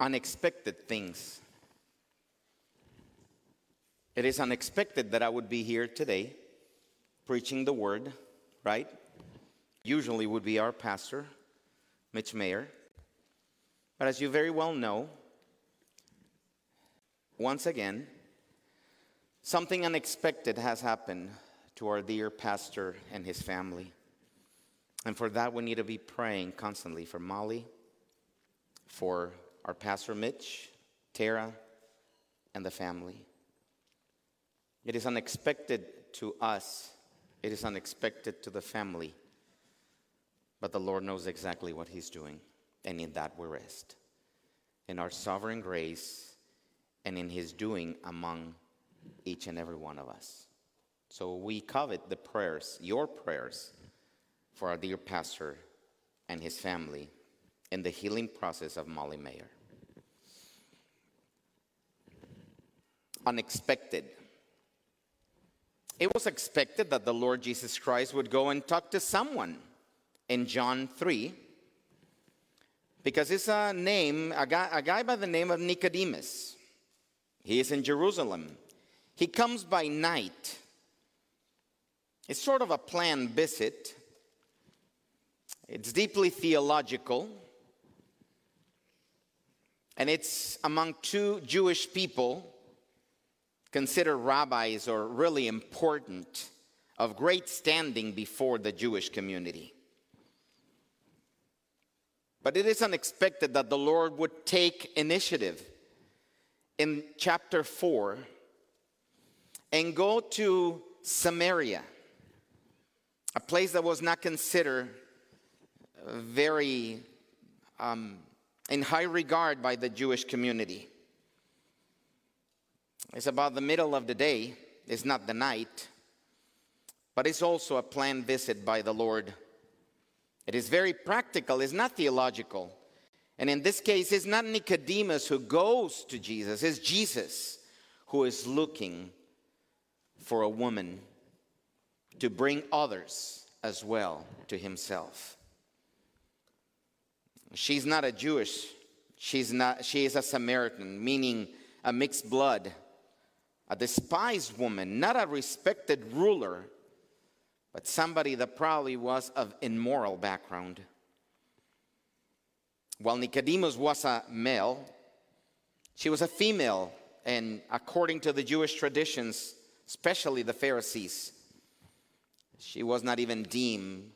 unexpected things. It is unexpected that I would be here today preaching the word, right? Usually would be our pastor, Mitch Mayer. But as you very well know, once again, something unexpected has happened to our dear pastor and his family. And for that, we need to be praying constantly for Molly, for our pastor Mitch, Tara, and the family. It is unexpected to us, it is unexpected to the family, but the Lord knows exactly what He's doing, and in that we rest. In our sovereign grace and in His doing among each and every one of us. So we covet the prayers, your prayers, for our dear pastor and his family in the healing process of Molly Mayer. Unexpected. It was expected that the Lord Jesus Christ would go and talk to someone in John 3 because it's a name, a guy, a guy by the name of Nicodemus. He is in Jerusalem. He comes by night. It's sort of a planned visit. It's deeply theological. And it's among two Jewish people considered rabbis or really important, of great standing before the Jewish community. But it is unexpected that the Lord would take initiative in chapter 4 and go to Samaria, a place that was not considered very um, in high regard by the Jewish community. It's about the middle of the day, it's not the night, but it's also a planned visit by the Lord. It is very practical, it's not theological. And in this case, it's not Nicodemus who goes to Jesus, it's Jesus who is looking for a woman to bring others as well to himself. She's not a Jewish, she's not, she is a Samaritan, meaning a mixed blood a despised woman, not a respected ruler, but somebody that probably was of immoral background. While Nicodemus was a male, she was a female, and according to the Jewish traditions, especially the Pharisees, she was not even deemed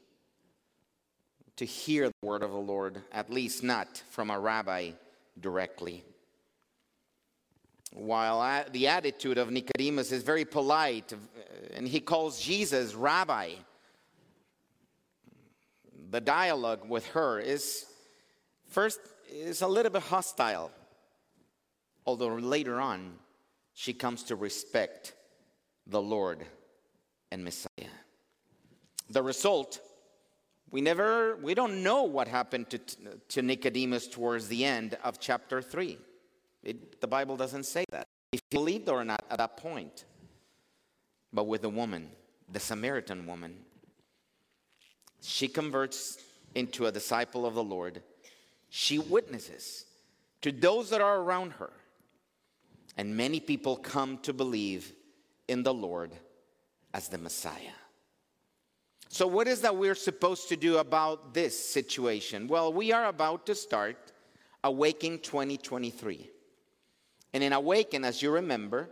to hear the word of the Lord, at least not from a rabbi directly. While the attitude of Nicodemus is very polite, uh, and he calls Jesus rabbi, the dialogue with her is first is a little bit hostile, although later on she comes to respect the Lord and Messiah. The result, we never, we don't know what happened to, to Nicodemus towards the end of chapter 3. It, the Bible doesn't say that. If he believed or not at that point. But with the woman, the Samaritan woman, she converts into a disciple of the Lord. She witnesses to those that are around her. And many people come to believe in the Lord as the Messiah. So, what is that we're supposed to do about this situation? Well, we are about to start Awakening 2023. And in Awaken, as you remember,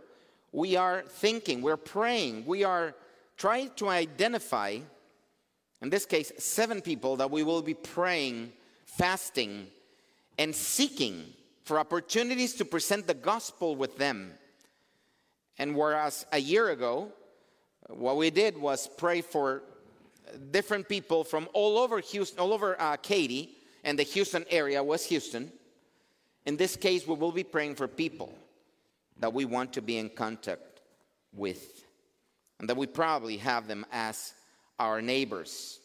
we are thinking, we're praying, we are trying to identify, in this case, seven people that we will be praying, fasting, and seeking for opportunities to present the gospel with them. And whereas a year ago, what we did was pray for different people from all over Houston, all over uh, Katy, and the Houston area, West Houston. In this case, we will be praying for people that we want to be in contact with, and that we probably have them as our neighbors.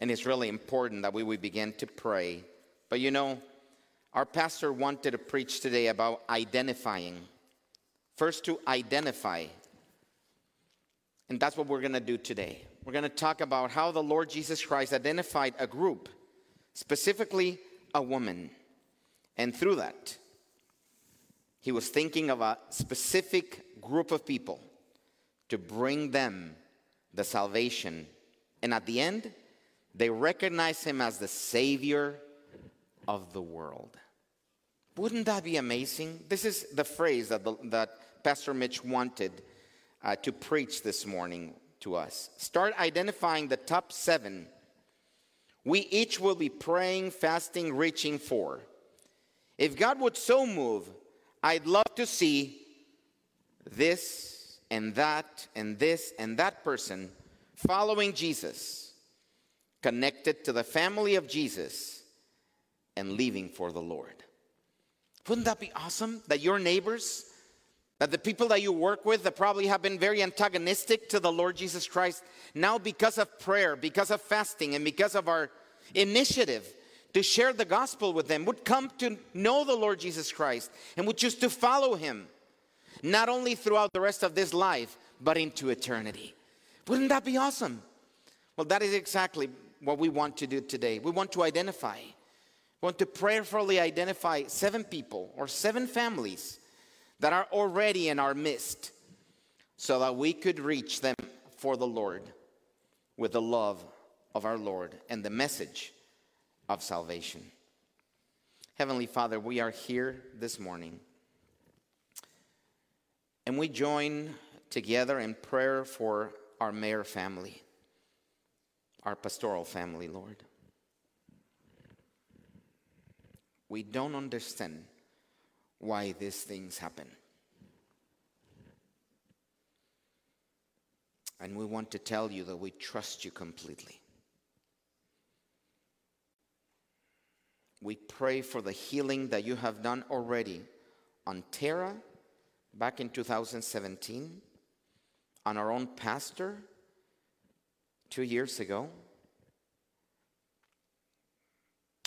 And it's really important that we would begin to pray. But you know, our pastor wanted to preach today about identifying. First, to identify. And that's what we're going to do today. We're going to talk about how the Lord Jesus Christ identified a group, specifically a woman And through that, he was thinking of a specific group of people to bring them the salvation. And at the end, they recognize him as the Savior of the world. Wouldn't that be amazing? This is the phrase that, the, that Pastor Mitch wanted uh, to preach this morning to us. Start identifying the top seven we each will be praying, fasting, reaching for. If God would so move, I'd love to see this and that and this and that person following Jesus, connected to the family of Jesus, and leaving for the Lord. Wouldn't that be awesome? That your neighbors, that the people that you work with that probably have been very antagonistic to the Lord Jesus Christ, now because of prayer, because of fasting, and because of our initiative to share the gospel with them, would come to know the Lord Jesus Christ and would choose to follow him, not only throughout the rest of this life, but into eternity. Wouldn't that be awesome? Well, that is exactly what we want to do today. We want to identify, we want to prayerfully identify seven people or seven families that are already in our midst so that we could reach them for the Lord with the love of our Lord and the message of salvation. Heavenly Father, we are here this morning and we join together in prayer for our Mayer family, our pastoral family, Lord. We don't understand why these things happen. And we want to tell you that we trust you completely. We pray for the healing that you have done already on Tara back in 2017, on our own pastor two years ago.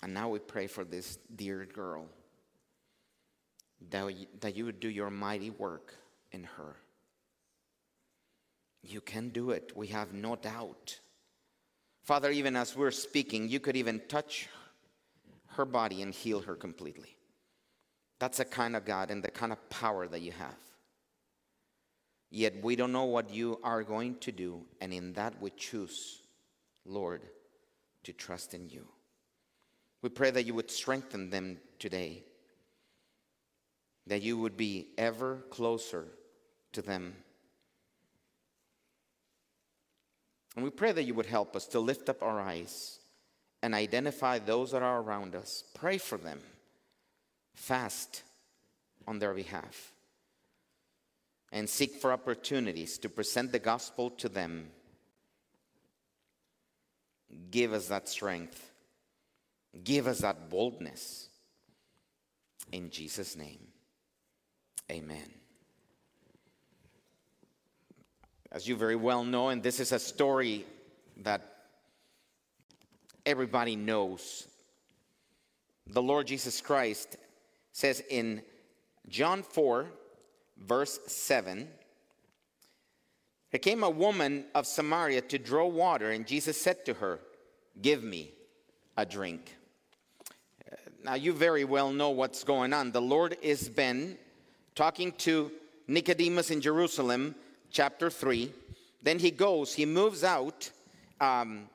And now we pray for this dear girl that, that you would do your mighty work in her. You can do it. We have no doubt. Father, even as we're speaking, you could even touch her body and heal her completely. That's the kind of God and the kind of power that you have. Yet we don't know what you are going to do, and in that we choose, Lord, to trust in you. We pray that you would strengthen them today, that you would be ever closer to them. And we pray that you would help us to lift up our eyes and identify those that are around us. Pray for them. Fast on their behalf. And seek for opportunities to present the gospel to them. Give us that strength. Give us that boldness. In Jesus' name, amen. As you very well know, and this is a story that everybody knows. The Lord Jesus Christ says in John 4, verse 7, there came a woman of Samaria to draw water, and Jesus said to her, Give me a drink. Now, you very well know what's going on. The Lord is been talking to Nicodemus in Jerusalem, chapter 3. Then he goes, he moves out um,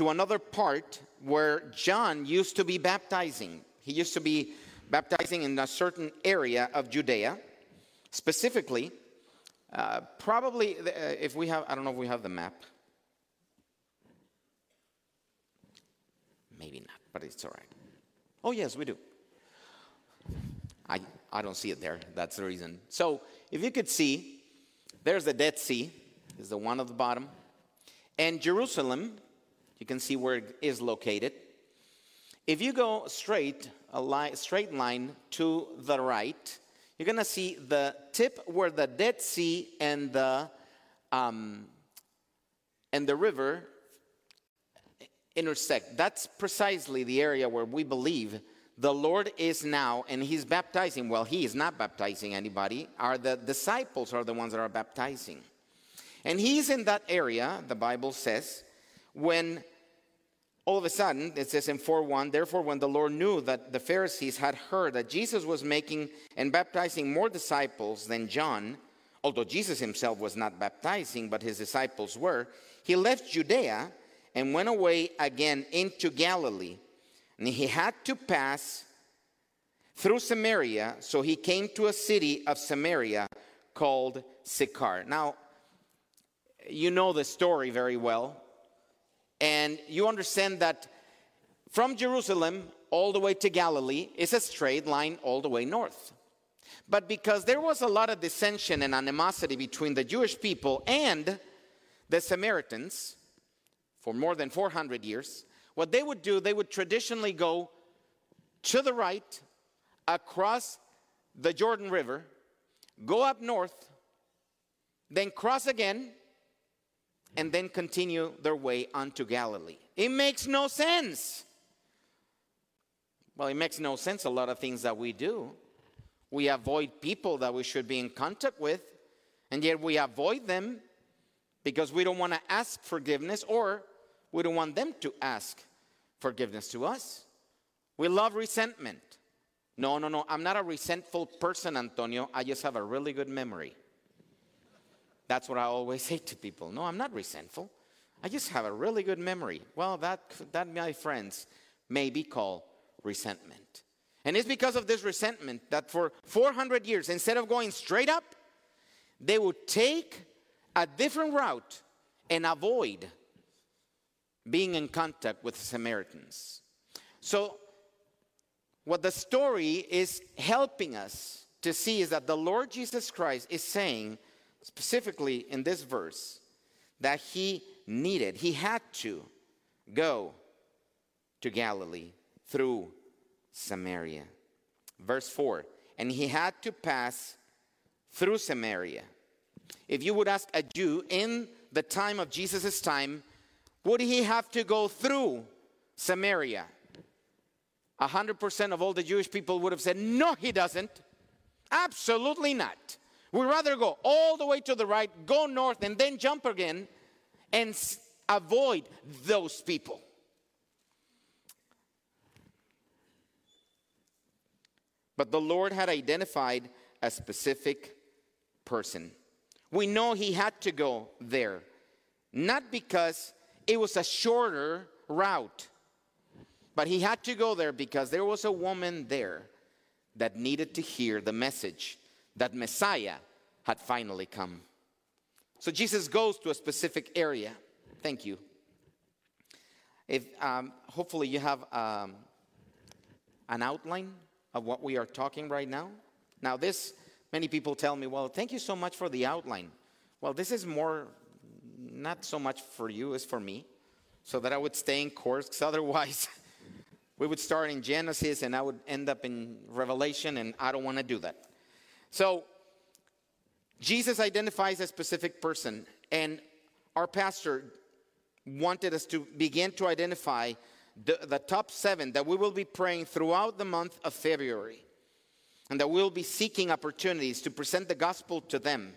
to another part where John used to be baptizing. He used to be baptizing in a certain area of Judea. Specifically, uh, probably uh, if we have, I don't know if we have the map. Maybe not, but it's all right. Oh, yes, we do. I, I don't see it there. That's the reason. So if you could see, there's the Dead Sea, is the one at the bottom. And Jerusalem you can see where it is located. If you go straight, a straight line to the right, you're going to see the tip where the Dead Sea and the um, and the river intersect. That's precisely the area where we believe the Lord is now, and He's baptizing. Well, He is not baptizing anybody. Are the disciples are the ones that are baptizing, and He's in that area. The Bible says when all of a sudden, it says in 4 1, therefore, when the Lord knew that the Pharisees had heard that Jesus was making and baptizing more disciples than John, although Jesus himself was not baptizing, but his disciples were, he left Judea and went away again into Galilee. And he had to pass through Samaria, so he came to a city of Samaria called Sychar. Now, you know the story very well, and you understand that from Jerusalem all the way to Galilee is a straight line all the way north. But because there was a lot of dissension and animosity between the Jewish people and the Samaritans for more than 400 years, what they would do, they would traditionally go to the right across the Jordan River, go up north, then cross again, and then continue their way onto Galilee. It makes no sense. Well, it makes no sense a lot of things that we do. We avoid people that we should be in contact with, and yet we avoid them because we don't want to ask forgiveness or we don't want them to ask forgiveness to us. We love resentment. No, no, no. I'm not a resentful person, Antonio. I just have a really good memory. That's what I always say to people. No, I'm not resentful. I just have a really good memory. Well, that, that my friends, may be called resentment. And it's because of this resentment that for 400 years, instead of going straight up, they would take a different route and avoid being in contact with Samaritans. So, what the story is helping us to see is that the Lord Jesus Christ is saying, specifically in this verse, that he needed, he had to go to Galilee through Samaria. Verse 4 And he had to pass through Samaria. If you would ask a Jew in the time of Jesus' time, would he have to go through Samaria? 100% of all the Jewish people would have said, No, he doesn't. Absolutely not. We'd rather go all the way to the right, go north, and then jump again and avoid those people. But the Lord had identified a specific person. We know he had to go there, not because it was a shorter route, but he had to go there because there was a woman there that needed to hear the message that Messiah had finally come. So Jesus goes to a specific area. Thank you. If um, hopefully you have um, an outline of what we are talking right now. Now, this, many people tell me, well, thank you so much for the outline. Well, this is more, not so much for you as for me, so that I would stay in course, because otherwise, we would start in Genesis and I would end up in Revelation, and I don't want to do that. So, Jesus identifies a specific person, and our pastor wanted us to begin to identify the, the top seven that we will be praying throughout the month of February, and that we'll be seeking opportunities to present the gospel to them.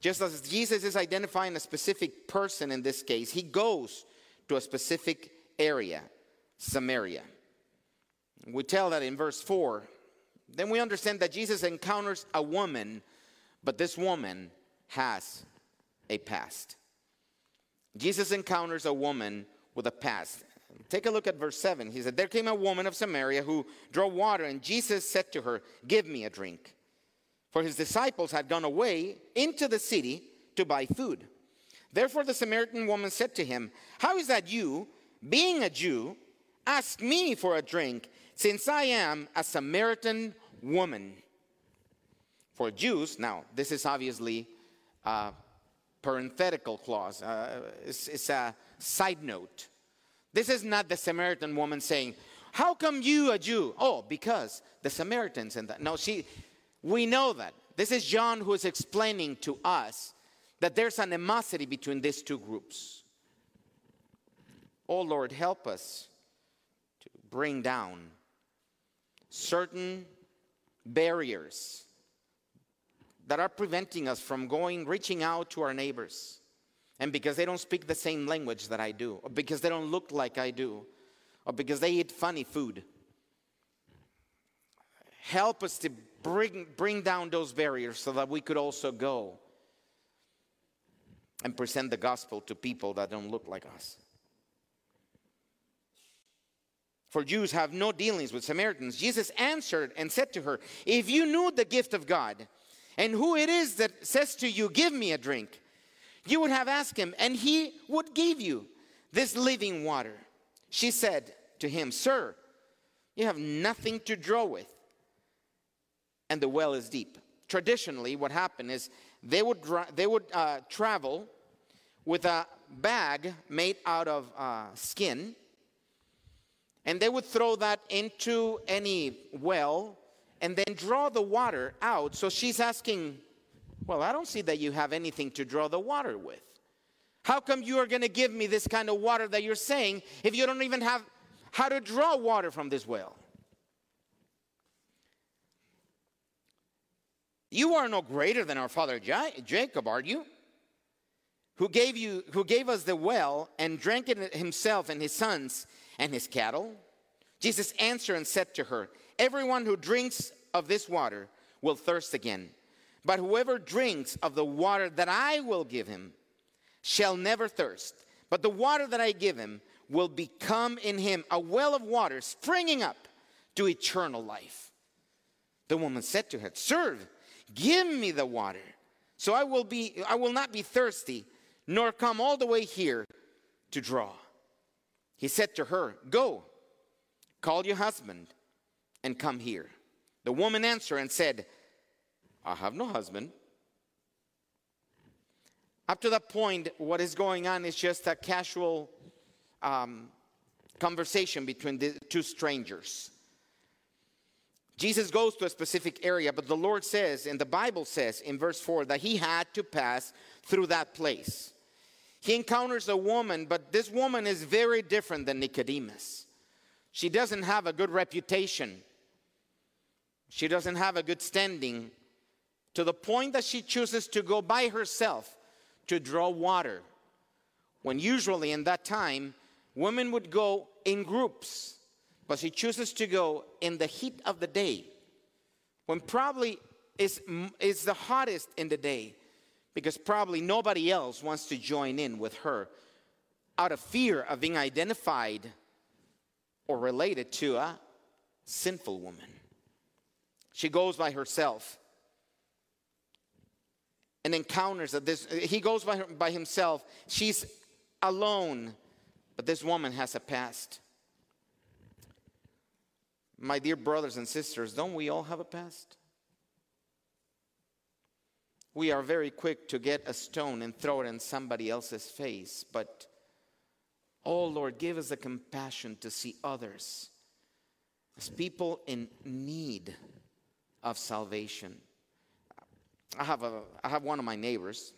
Just as Jesus is identifying a specific person in this case, he goes to a specific area, Samaria. We tell that in verse 4. Then we understand that Jesus encounters a woman, but this woman has a past. Jesus encounters a woman with a past. Take a look at verse 7. He said, There came a woman of Samaria who drew water, and Jesus said to her, Give me a drink. For his disciples had gone away into the city to buy food. Therefore the Samaritan woman said to him, How is that you, being a Jew, ask me for a drink, since I am a Samaritan woman? For Jews, now, this is obviously a parenthetical clause, uh, it's, it's a side note. This is not the Samaritan woman saying, How come you a Jew? Oh, because the Samaritans and that. No, she, we know that. This is John who is explaining to us that there's animosity between these two groups. Oh Lord, help us to bring down certain barriers that are preventing us from going, reaching out to our neighbors and because they don't speak the same language that I do, or because they don't look like I do, or because they eat funny food. Help us to bring, bring down those barriers so that we could also go and present the gospel to people that don't look like us. For Jews have no dealings with Samaritans. Jesus answered and said to her, If you knew the gift of God and who it is that says to you, Give me a drink, you would have asked him, and he would give you this living water. She said to him, Sir, you have nothing to draw with, and the well is deep. Traditionally, what happened is they would, they would uh, travel with a bag made out of uh, skin, and they would throw that into any well and then draw the water out. So she's asking, Well, I don't see that you have anything to draw the water with. How come you are going to give me this kind of water that you're saying if you don't even have how to draw water from this well? You are no greater than our father Jacob, are you? Who gave you who gave us the well and drank it himself and his sons and his cattle? Jesus answered and said to her, Everyone who drinks of this water will thirst again. But whoever drinks of the water that I will give him shall never thirst. But the water that I give him will become in him a well of water springing up to eternal life. The woman said to her, Sir, give me the water, so I will be I will not be thirsty, nor come all the way here to draw. He said to her, Go, call your husband, and come here. The woman answered and said, I have no husband. Up to that point, what is going on is just a casual um, conversation between the two strangers. Jesus goes to a specific area, but the Lord says, and the Bible says in verse 4, that he had to pass through that place. He encounters a woman, but this woman is very different than Nicodemus. She doesn't have a good reputation she doesn't have a good standing to the point that she chooses to go by herself to draw water. When usually in that time, women would go in groups, but she chooses to go in the heat of the day, when probably is, is the hottest in the day, because probably nobody else wants to join in with her out of fear of being identified or related to a sinful woman. She goes by herself and encounters that this he goes by, by himself. She's alone but this woman has a past. My dear brothers and sisters don't we all have a past we are very quick to get a stone and throw it in somebody else's face but oh lord give us the compassion to see others as people in need of salvation. I have, a, I have one of my neighbors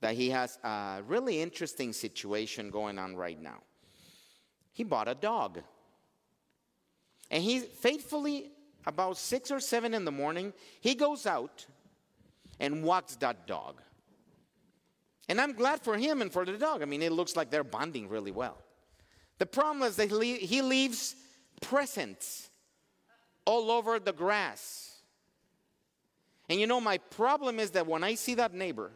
that he has a really interesting situation going on right now. He bought a dog. And he faithfully, about six or seven in the morning, he goes out and walks that dog. And I'm glad for him and for the dog. I mean, it looks like they're bonding really well. The problem is that he leaves presents all over the grass and you know, my problem is that when I see that neighbor,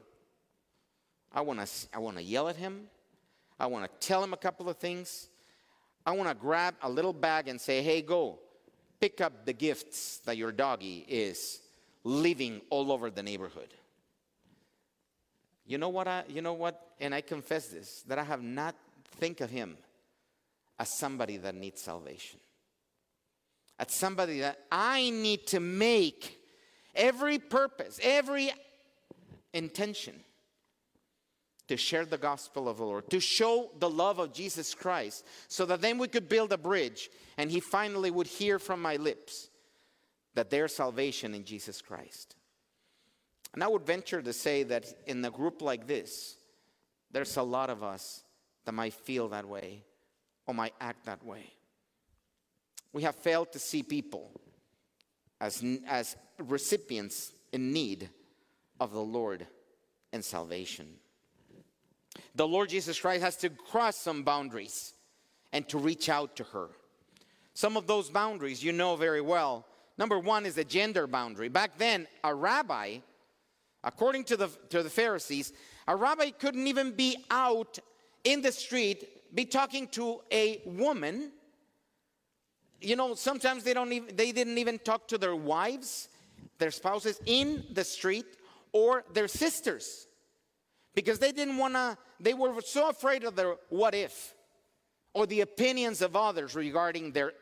I want to I want to yell at him. I want to tell him a couple of things. I want to grab a little bag and say, "Hey, go pick up the gifts that your doggy is leaving all over the neighborhood." You know what I you know what and I confess this that I have not think of him as somebody that needs salvation. As somebody that I need to make every purpose, every intention to share the gospel of the Lord, to show the love of Jesus Christ, so that then we could build a bridge and He finally would hear from my lips that there's salvation in Jesus Christ. And I would venture to say that in a group like this, there's a lot of us that might feel that way or might act that way. We have failed to see people as, as recipients in need of the Lord and salvation. the Lord Jesus Christ has to cross some boundaries and to reach out to her. Some of those boundaries you know very well. Number one is the gender boundary. Back then, a rabbi, according to the, to the Pharisees, a rabbi couldn't even be out in the street, be talking to a woman. You know, sometimes they don't even they didn't even talk to their wives, their spouses in the street, or their sisters. Because they didn't want to, they were so afraid of their what if or the opinions of others regarding their,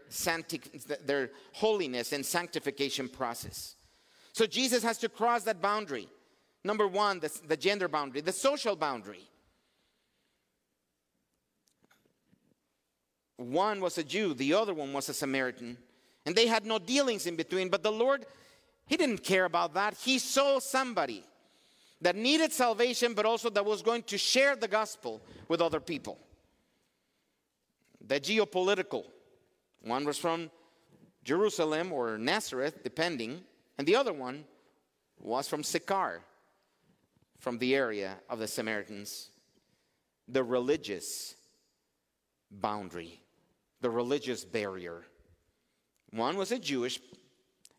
their holiness and sanctification process. So Jesus has to cross that boundary. Number one, the, the gender boundary, the social boundary. One was a Jew, the other one was a Samaritan. And they had no dealings in between. But the Lord, He didn't care about that. He saw somebody that needed salvation, but also that was going to share the gospel with other people the geopolitical. One was from Jerusalem or Nazareth, depending, and the other one was from Sychar, from the area of the Samaritans. The religious boundary, the religious barrier. One was a Jewish,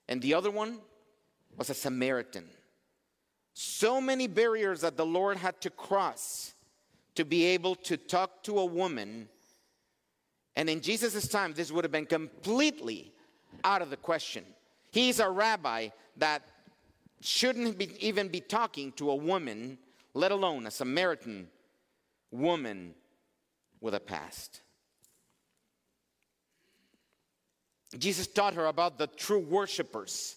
and the other one was a Samaritan. So many barriers that the Lord had to cross to be able to talk to a woman and in Jesus' time, this would have been completely out of the question. He's a rabbi that shouldn't be, even be talking to a woman, let alone a Samaritan woman with a past. Jesus taught her about the true worshipers.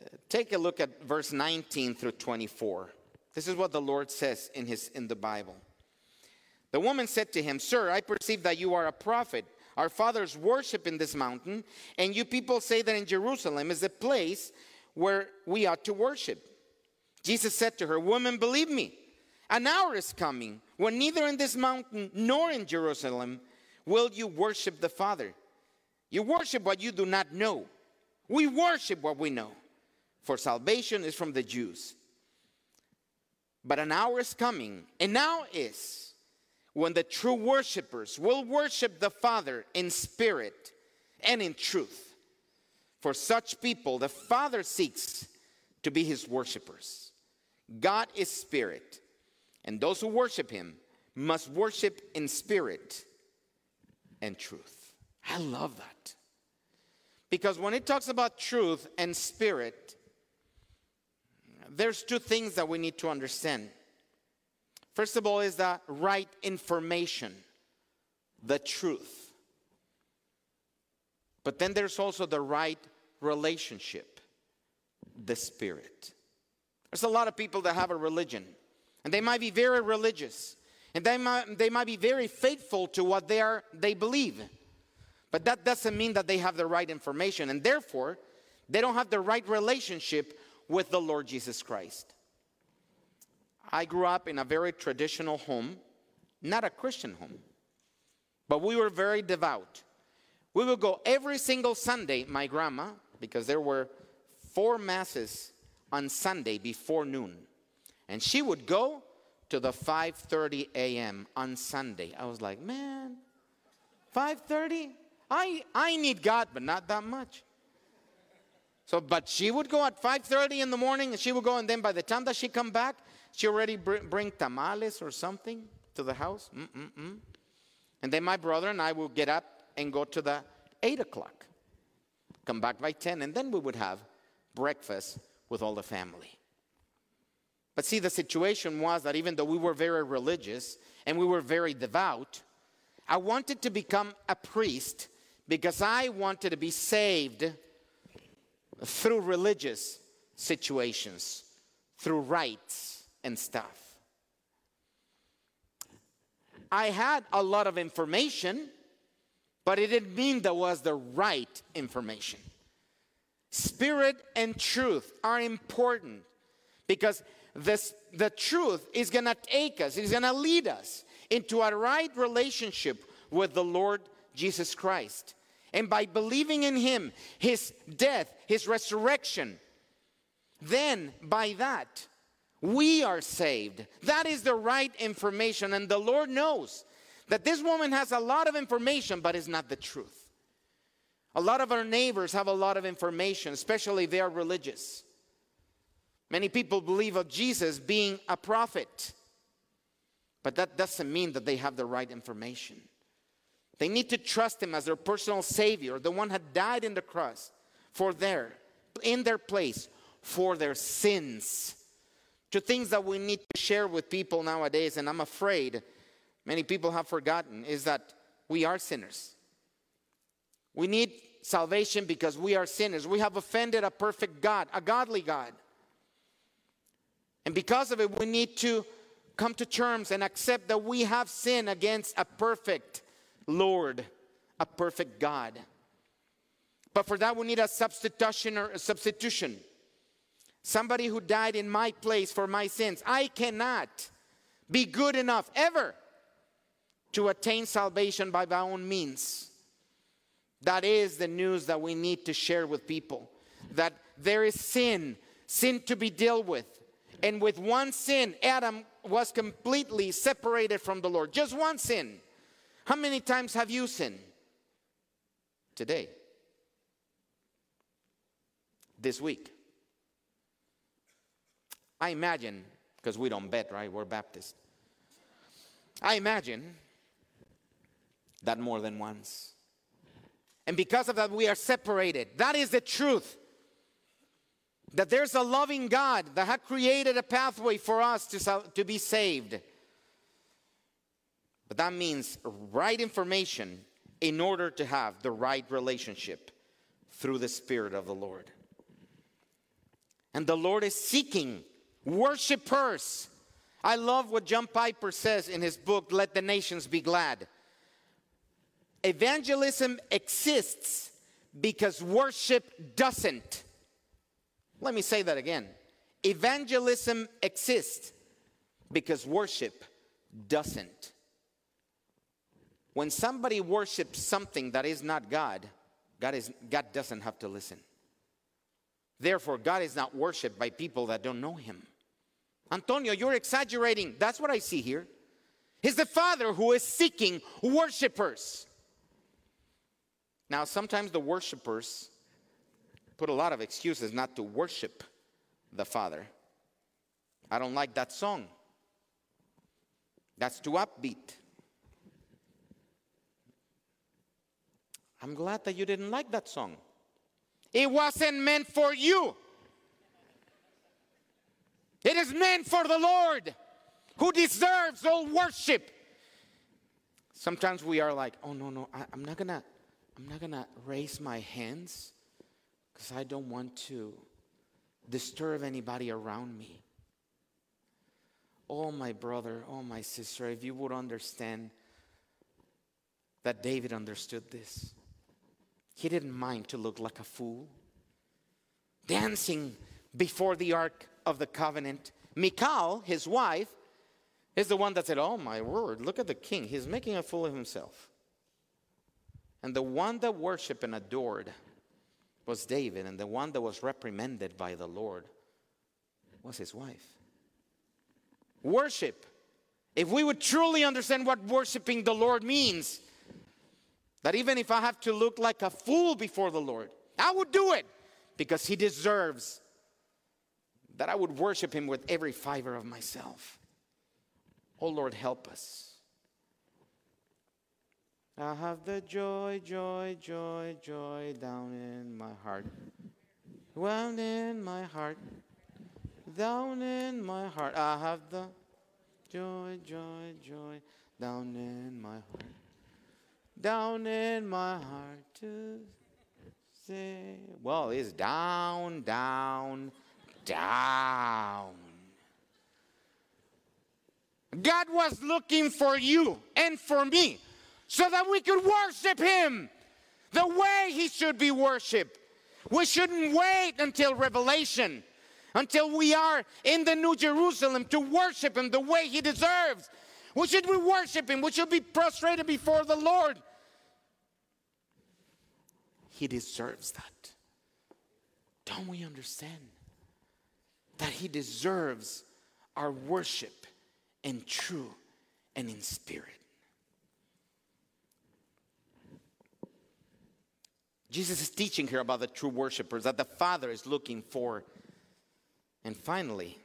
Uh, take a look at verse 19 through 24. This is what the Lord says in, his, in the Bible. The woman said to him, Sir, I perceive that you are a prophet. Our fathers worship in this mountain, and you people say that in Jerusalem is the place where we ought to worship. Jesus said to her, Woman, believe me, an hour is coming when neither in this mountain nor in Jerusalem will you worship the Father. You worship what you do not know. We worship what we know, for salvation is from the Jews. But an hour is coming, and now is when the true worshipers will worship the Father in spirit and in truth. For such people, the Father seeks to be his worshipers. God is spirit, and those who worship him must worship in spirit and truth. I love that. Because when it talks about truth and spirit, there's two things that we need to understand. First of all, is the right information, the truth. But then there's also the right relationship, the spirit. There's a lot of people that have a religion, and they might be very religious, and they might, they might be very faithful to what they, are, they believe. But that doesn't mean that they have the right information, and therefore, they don't have the right relationship with the Lord Jesus Christ. I grew up in a very traditional home, not a Christian home, but we were very devout. We would go every single Sunday, my grandma, because there were four masses on Sunday before noon. And she would go to the 5:30 a.m. on Sunday. I was like, "Man, 5:30? I I need God, but not that much." So, but she would go at 5:30 in the morning, and she would go, and then by the time that she come back, she already br- bring tamales or something to the house. Mm-mm-mm. And then my brother and I will get up and go to the 8 o'clock. Come back by 10, and then we would have breakfast with all the family. But see, the situation was that even though we were very religious and we were very devout, I wanted to become a priest because I wanted to be saved through religious situations, through rites and stuff. I had a lot of information, but it didn't mean that was the right information. Spirit and truth are important because this, the truth is going to take us, is going to lead us into a right relationship with the Lord Jesus Christ. And by believing in Him, His death, His resurrection, then by that, We are saved. That is the right information. And the Lord knows that this woman has a lot of information, but is not the truth. A lot of our neighbors have a lot of information, especially if they are religious. Many people believe of Jesus being a prophet, but that doesn't mean that they have the right information. They need to trust him as their personal savior, the one who died in the cross for their in their place for their sins. To things that we need to share with people nowadays, and I'm afraid many people have forgotten, is that we are sinners. We need salvation because we are sinners. We have offended a perfect God, a godly God. And because of it, we need to come to terms and accept that we have sinned against a perfect Lord, a perfect God. But for that, we need a substitution or a substitution. Somebody who died in my place for my sins. I cannot be good enough ever to attain salvation by my own means. That is the news that we need to share with people. That there is sin, sin to be dealt with. And with one sin, Adam was completely separated from the Lord. Just one sin. How many times have you sinned? Today. This week. I imagine, because we don't bet, right? We're Baptist. I imagine that more than once. And because of that, we are separated. That is the truth. That there's a loving God that had created a pathway for us to, to be saved. But that means right information in order to have the right relationship through the Spirit of the Lord. And the Lord is seeking worshipers. I love what John Piper says in his book, Let the Nations Be Glad. Evangelism exists because worship doesn't. Let me say that again. Evangelism exists because worship doesn't. When somebody worships something that is not God, God, is, God doesn't have to listen. Therefore, God is not worshiped by people that don't know Him. Antonio, you're exaggerating. That's what I see here. He's the Father who is seeking worshipers. Now, sometimes the worshipers put a lot of excuses not to worship the Father. I don't like that song. That's too upbeat. I'm glad that you didn't like that song. It wasn't meant for you. It is meant for the Lord who deserves all worship. Sometimes we are like, oh no, no, I, am not gonna, I'm not gonna raise my hands because I don't want to disturb anybody around me. Oh, my brother, oh, my sister, if you would understand that David understood this. He didn't mind to look like a fool, dancing before the ark of the covenant. Michal, his wife, is the one that said, Oh my word, look at the king. He's making a fool of himself. And the one that worshiped and adored was David, and the one that was reprimanded by the Lord was his wife. Worship. If we would truly understand what worshiping the Lord means, that even if I have to look like a fool before the Lord, I would do it because He deserves that I would worship Him with every fiber of myself. Oh Lord, help us. I have the joy, joy, joy, joy down in my heart. Down in my heart. Down in my heart. I have the joy, joy, joy down in my heart down in my heart to say. Well, it's down, down, down. God was looking for you and for me so that we could worship Him the way He should be worshiped. We shouldn't wait until Revelation, until we are in the New Jerusalem to worship Him the way He deserves. We should be worship Him. We should be prostrated before the Lord he deserves that. Don't we understand that He deserves our worship in true and in spirit. Jesus is teaching here about the true worshipers that the Father is looking for. And finally,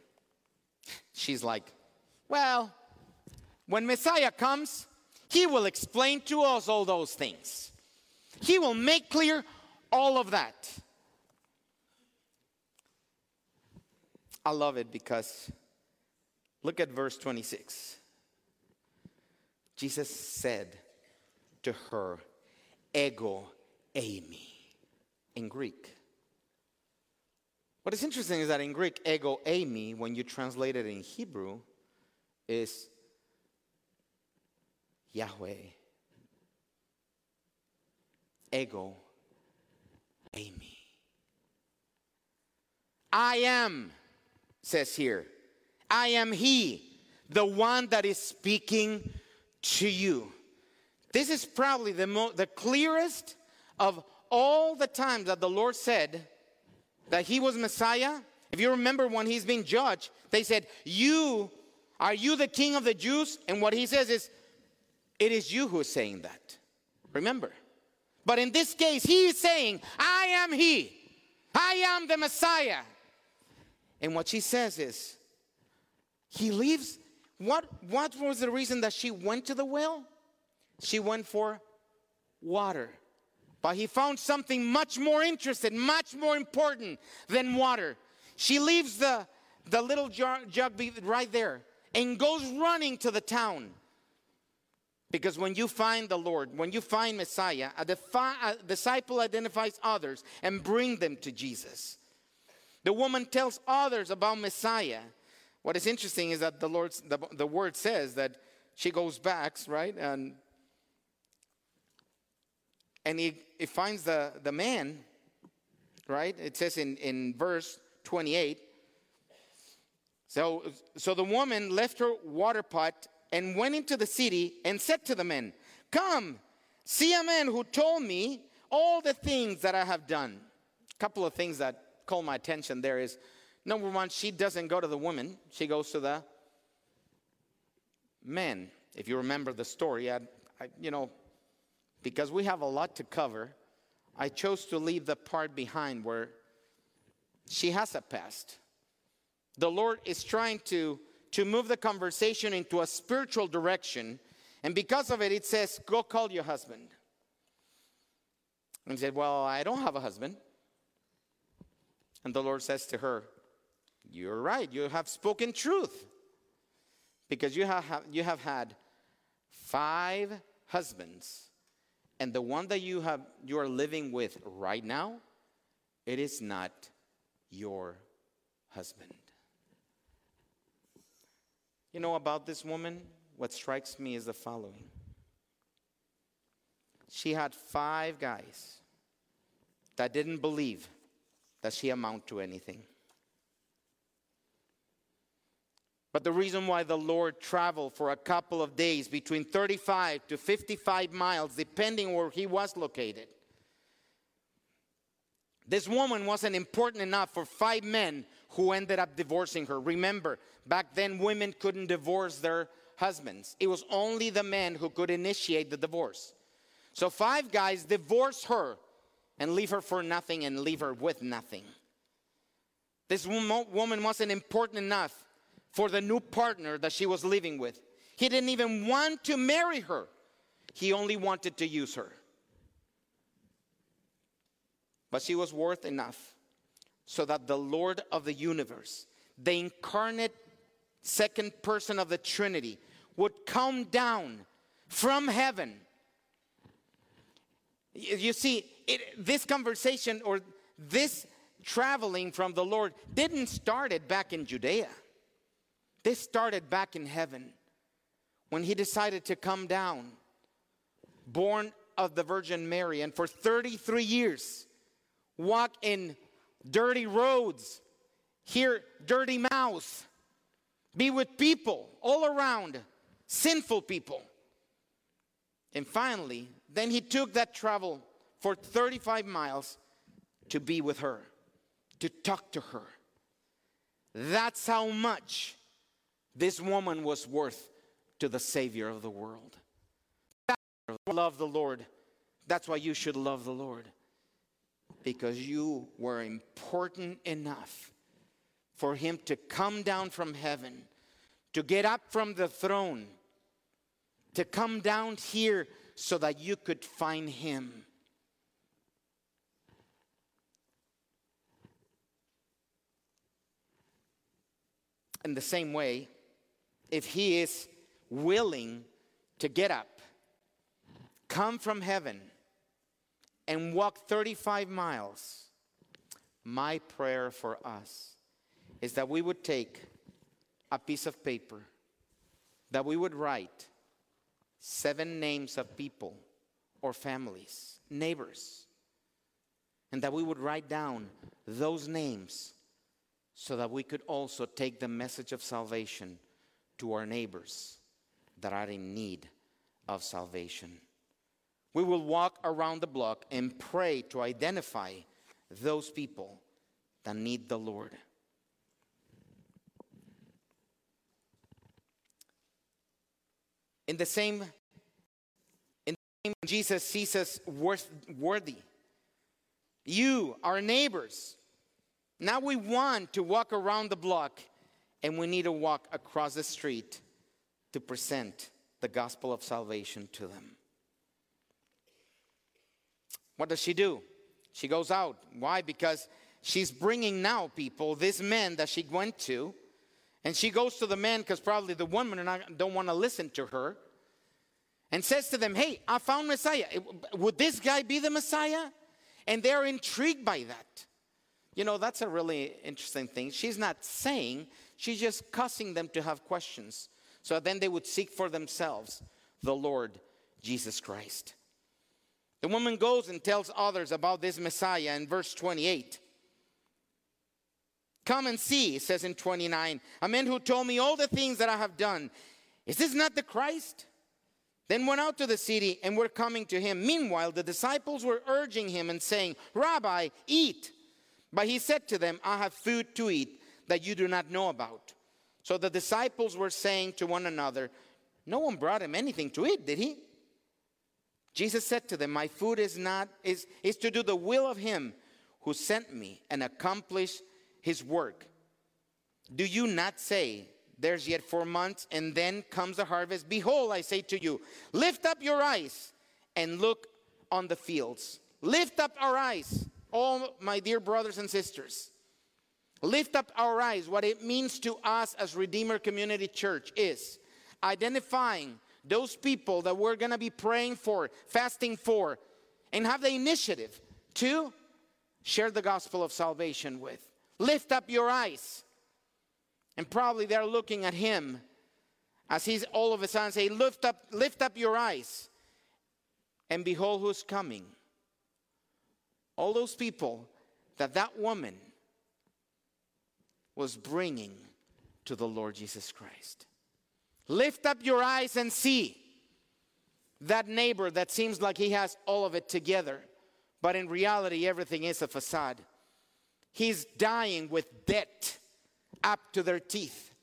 she's like, Well, when Messiah comes, he will explain to us all those things. He will make clear all of that. I love it because look at verse 26. Jesus said to her, Ego eimi, in Greek. What is interesting is that in Greek, ego eimi, when you translate it in Hebrew, is Yahweh. Ego eimi. I am, says here. I am He, the one that is speaking to you. This is probably the, mo- the clearest of all the times that the Lord said that He was Messiah. If you remember when He's being judged, they said, You, are you the King of the Jews? And what He says is, It is you who is saying that. Remember. But in this case, He is saying, I am He, I am the Messiah. And what she says is, he leaves. What, what was the reason that she went to the well? She went for water. But he found something much more interesting, much more important than water. She leaves the, the little jar, jug right there and goes running to the town. Because when you find the Lord, when you find Messiah, a, defi- a disciple identifies others and bring them to Jesus. The woman tells others about Messiah what is interesting is that the Lord's the, the word says that she goes back, right? And and he, he finds the, the man, right? It says in, in verse 28. So, so the woman left her water pot and went into the city and said to the men, Come, see a man who told me all the things that I have done. A couple of things that call my attention there is Number one, she doesn't go to the woman, she goes to the men. If you remember the story, I, I, you know, because we have a lot to cover, I chose to leave the part behind where she has a past. The Lord is trying to, to move the conversation into a spiritual direction, and because of it, it says, Go call your husband. And he said, Well, I don't have a husband. And the Lord says to her, you're right. You have spoken truth. Because you have, you have had five husbands, and the one that you, have, you are living with right now, it is not your husband. You know about this woman? What strikes me is the following. She had five guys that didn't believe that she amount to anything. But the reason why the Lord traveled for a couple of days between 35 to 55 miles, depending where he was located, this woman wasn't important enough for five men who ended up divorcing her. Remember, back then women couldn't divorce their husbands, it was only the men who could initiate the divorce. So, five guys divorced her and leave her for nothing and leave her with nothing. This woman wasn't important enough for the new partner that she was living with. He didn't even want to marry her, he only wanted to use her. But she was worth enough so that the Lord of the universe, the incarnate second person of the Trinity, would come down from heaven. You see, it, this conversation or this traveling from the Lord didn't start it back in Judea. This started back in heaven when he decided to come down, born of the Virgin Mary, and for 33 years walk in dirty roads, hear dirty mouths, be with people all around, sinful people. And finally, then he took that travel for 35 miles to be with her, to talk to her. That's how much this woman was worth to the Savior of the world. Love the Lord. That's why you should love the Lord. Because you were important enough for Him to come down from heaven, to get up from the throne, to come down here so that you could find Him. In the same way, if He is willing to get up, come from heaven, and walk 35 miles, my prayer for us is that we would take a piece of paper, that we would write seven names of people or families, neighbors, and that we would write down those names so that we could also take the message of salvation to our neighbors that are in need of salvation. We will walk around the block and pray to identify those people that need the Lord. In the same, in the same Jesus sees us worth, worthy. You, our neighbors. Now we want to walk around the block and we need to walk across the street to present the gospel of salvation to them. What does she do? She goes out. Why? Because she's bringing now people, this man that she went to, and she goes to the men because probably the women don't want to listen to her, and says to them, Hey, I found Messiah. Would this guy be the Messiah? And they're intrigued by that. You know, that's a really interesting thing. She's not saying, she's just cussing them to have questions. So then they would seek for themselves the Lord Jesus Christ. The woman goes and tells others about this Messiah in verse 28. Come and see, says in 29, a man who told me all the things that I have done. Is this not the Christ? Then went out to the city and were coming to him. Meanwhile, the disciples were urging him and saying, Rabbi, eat. But he said to them, I have food to eat that you do not know about. So the disciples were saying to one another, No one brought him anything to eat, did he? Jesus said to them, My food is not is, is to do the will of him who sent me and accomplish his work. Do you not say, There's yet four months, and then comes the harvest? Behold, I say to you, lift up your eyes and look on the fields. Lift up our eyes, all my dear brothers and sisters. Lift up our eyes. What it means to us as Redeemer Community Church is identifying those people that we're going to be praying for, fasting for, and have the initiative to share the gospel of salvation with. Lift up your eyes. And probably they're looking at him as he's all of a sudden say, Lift up, lift up your eyes. And behold who's coming. All those people that that woman was bringing to the Lord Jesus Christ. Lift up your eyes and see that neighbor that seems like he has all of it together, but in reality, everything is a facade. He's dying with debt up to their teeth.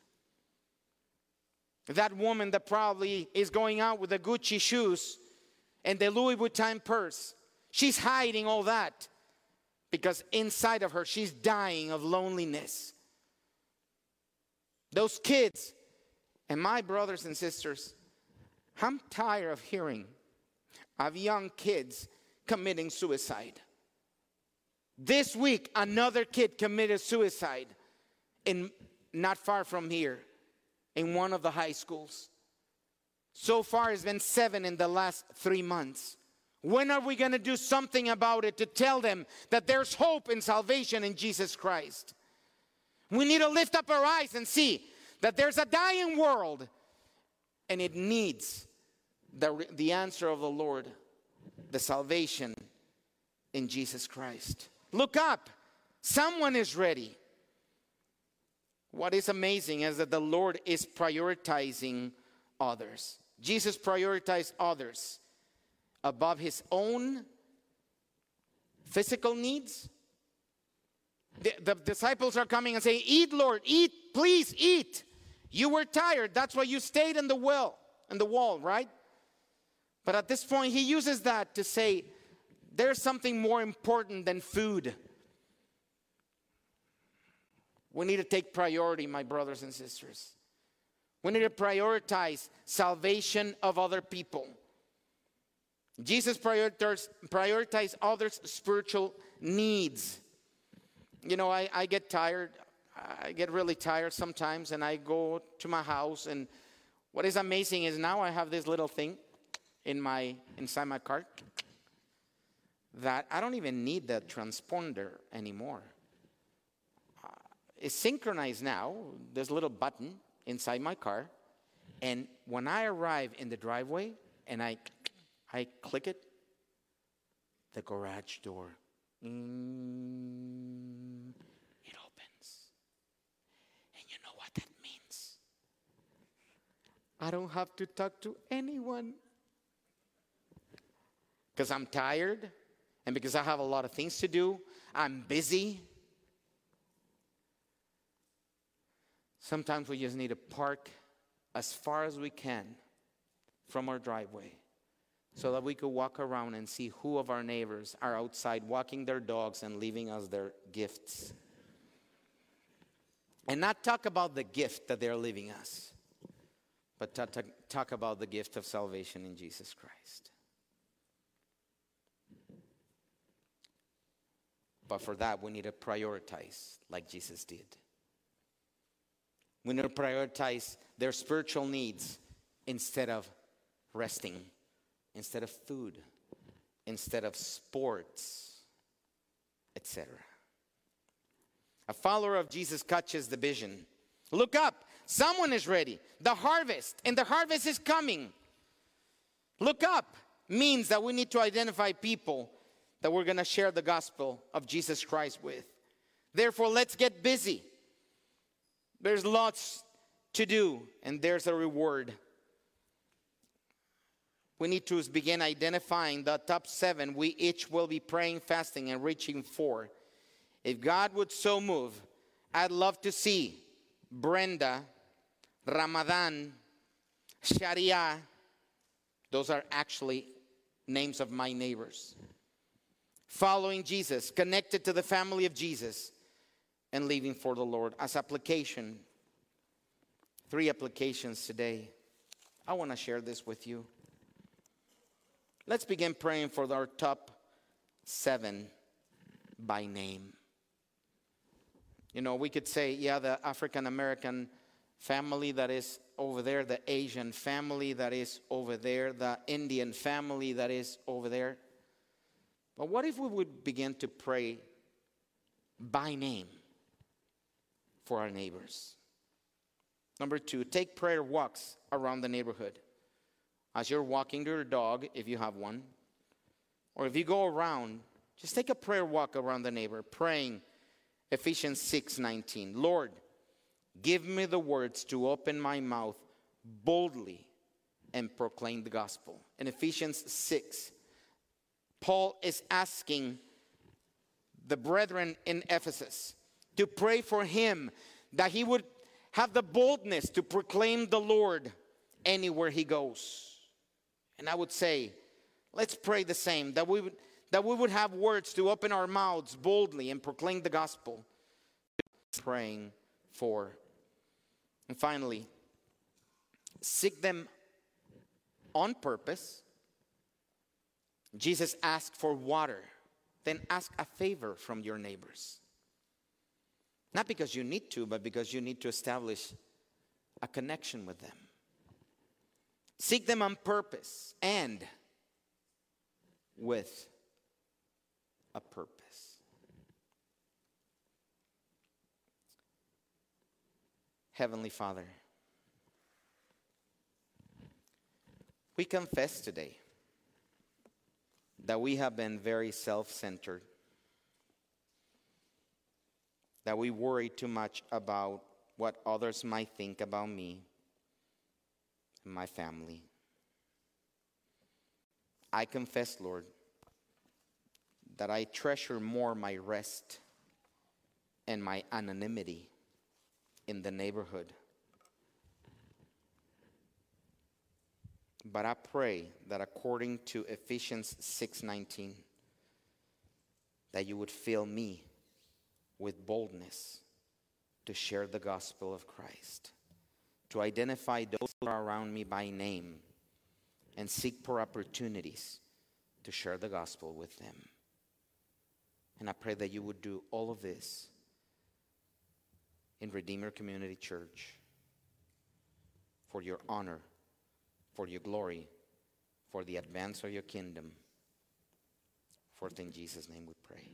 That woman that probably is going out with the Gucci shoes and the Louis Vuitton purse, she's hiding all that because inside of her, she's dying of loneliness. Those kids and my brothers and sisters, I'm tired of hearing of young kids committing suicide. This week, another kid committed suicide in not far from here in one of the high schools. So far, it's been seven in the last three months. When are we going to do something about it to tell them that there's hope and salvation in Jesus Christ? We need to lift up our eyes and see that there's a dying world and it needs the, the answer of the Lord, the salvation in Jesus Christ. Look up, someone is ready. What is amazing is that the Lord is prioritizing others. Jesus prioritized others above his own physical needs. The, the disciples are coming and saying, Eat, Lord, eat, please eat. You were tired. That's why you stayed in the well, in the wall, right? But at this point, he uses that to say there's something more important than food. We need to take priority, my brothers and sisters. We need to prioritize salvation of other people. Jesus prioritized, others' spiritual needs. You know, I, I get tired. I get really tired sometimes, and I go to my house. And what is amazing is now I have this little thing in my inside my car that I don't even need the transponder anymore. Uh, it's synchronized now. There's a little button inside my car, and when I arrive in the driveway and I I click it, the garage door. Mm, it opens. And you know what that means? I don't have to talk to anyone. Because I'm tired and because I have a lot of things to do. I'm busy. Sometimes we just need to park as far as we can from our driveway so that we could walk around and see who of our neighbors are outside walking their dogs and leaving us their gifts. And not talk about the gift that they're leaving us, but talk, talk about the gift of salvation in Jesus Christ. But for that, we need to prioritize like Jesus did. We need to prioritize their spiritual needs instead of resting instead of food, instead of sports, etc. A follower of Jesus catches the vision. Look up, someone is ready. The harvest, and the harvest is coming. Look up means that we need to identify people that we're going to share the gospel of Jesus Christ with. Therefore, let's get busy. There's lots to do, and there's a reward we need to begin identifying the top seven we each will be praying, fasting, and reaching for. If God would so move, I'd love to see Brenda, Ramadan, Sharia. Those are actually names of my neighbors. Following Jesus, connected to the family of Jesus, and living for the Lord. As application, three applications today. I want to share this with you. Let's begin praying for our top seven by name. You know, we could say, yeah, the African American family that is over there, the Asian family that is over there, the Indian family that is over there. But what if we would begin to pray by name for our neighbors? Number two, take prayer walks around the neighborhood as you're walking your dog, if you have one, or if you go around, just take a prayer walk around the neighbor, praying Ephesians 6 19. Lord, give me the words to open my mouth boldly and proclaim the gospel. In Ephesians 6, Paul is asking the brethren in Ephesus to pray for him that he would have the boldness to proclaim the Lord anywhere he goes. And I would say, let's pray the same that we would, that we would have words to open our mouths boldly and proclaim the gospel. Praying for. And finally, seek them on purpose. Jesus asked for water, then ask a favor from your neighbors. Not because you need to, but because you need to establish a connection with them. Seek them on purpose and with a purpose. Heavenly Father, we confess today that we have been very self centered, that we worry too much about what others might think about me and my family. I confess, Lord, that I treasure more my rest and my anonymity in the neighborhood But I pray that according to Ephesians 6:19 that you would fill me with boldness to share the gospel of Christ, to identify those who are around me by name and seek for opportunities to share the gospel with them. And I pray that you would do all of this in Redeemer Community Church for your honor, for your glory, for the advance of your kingdom. For in Jesus' name we pray.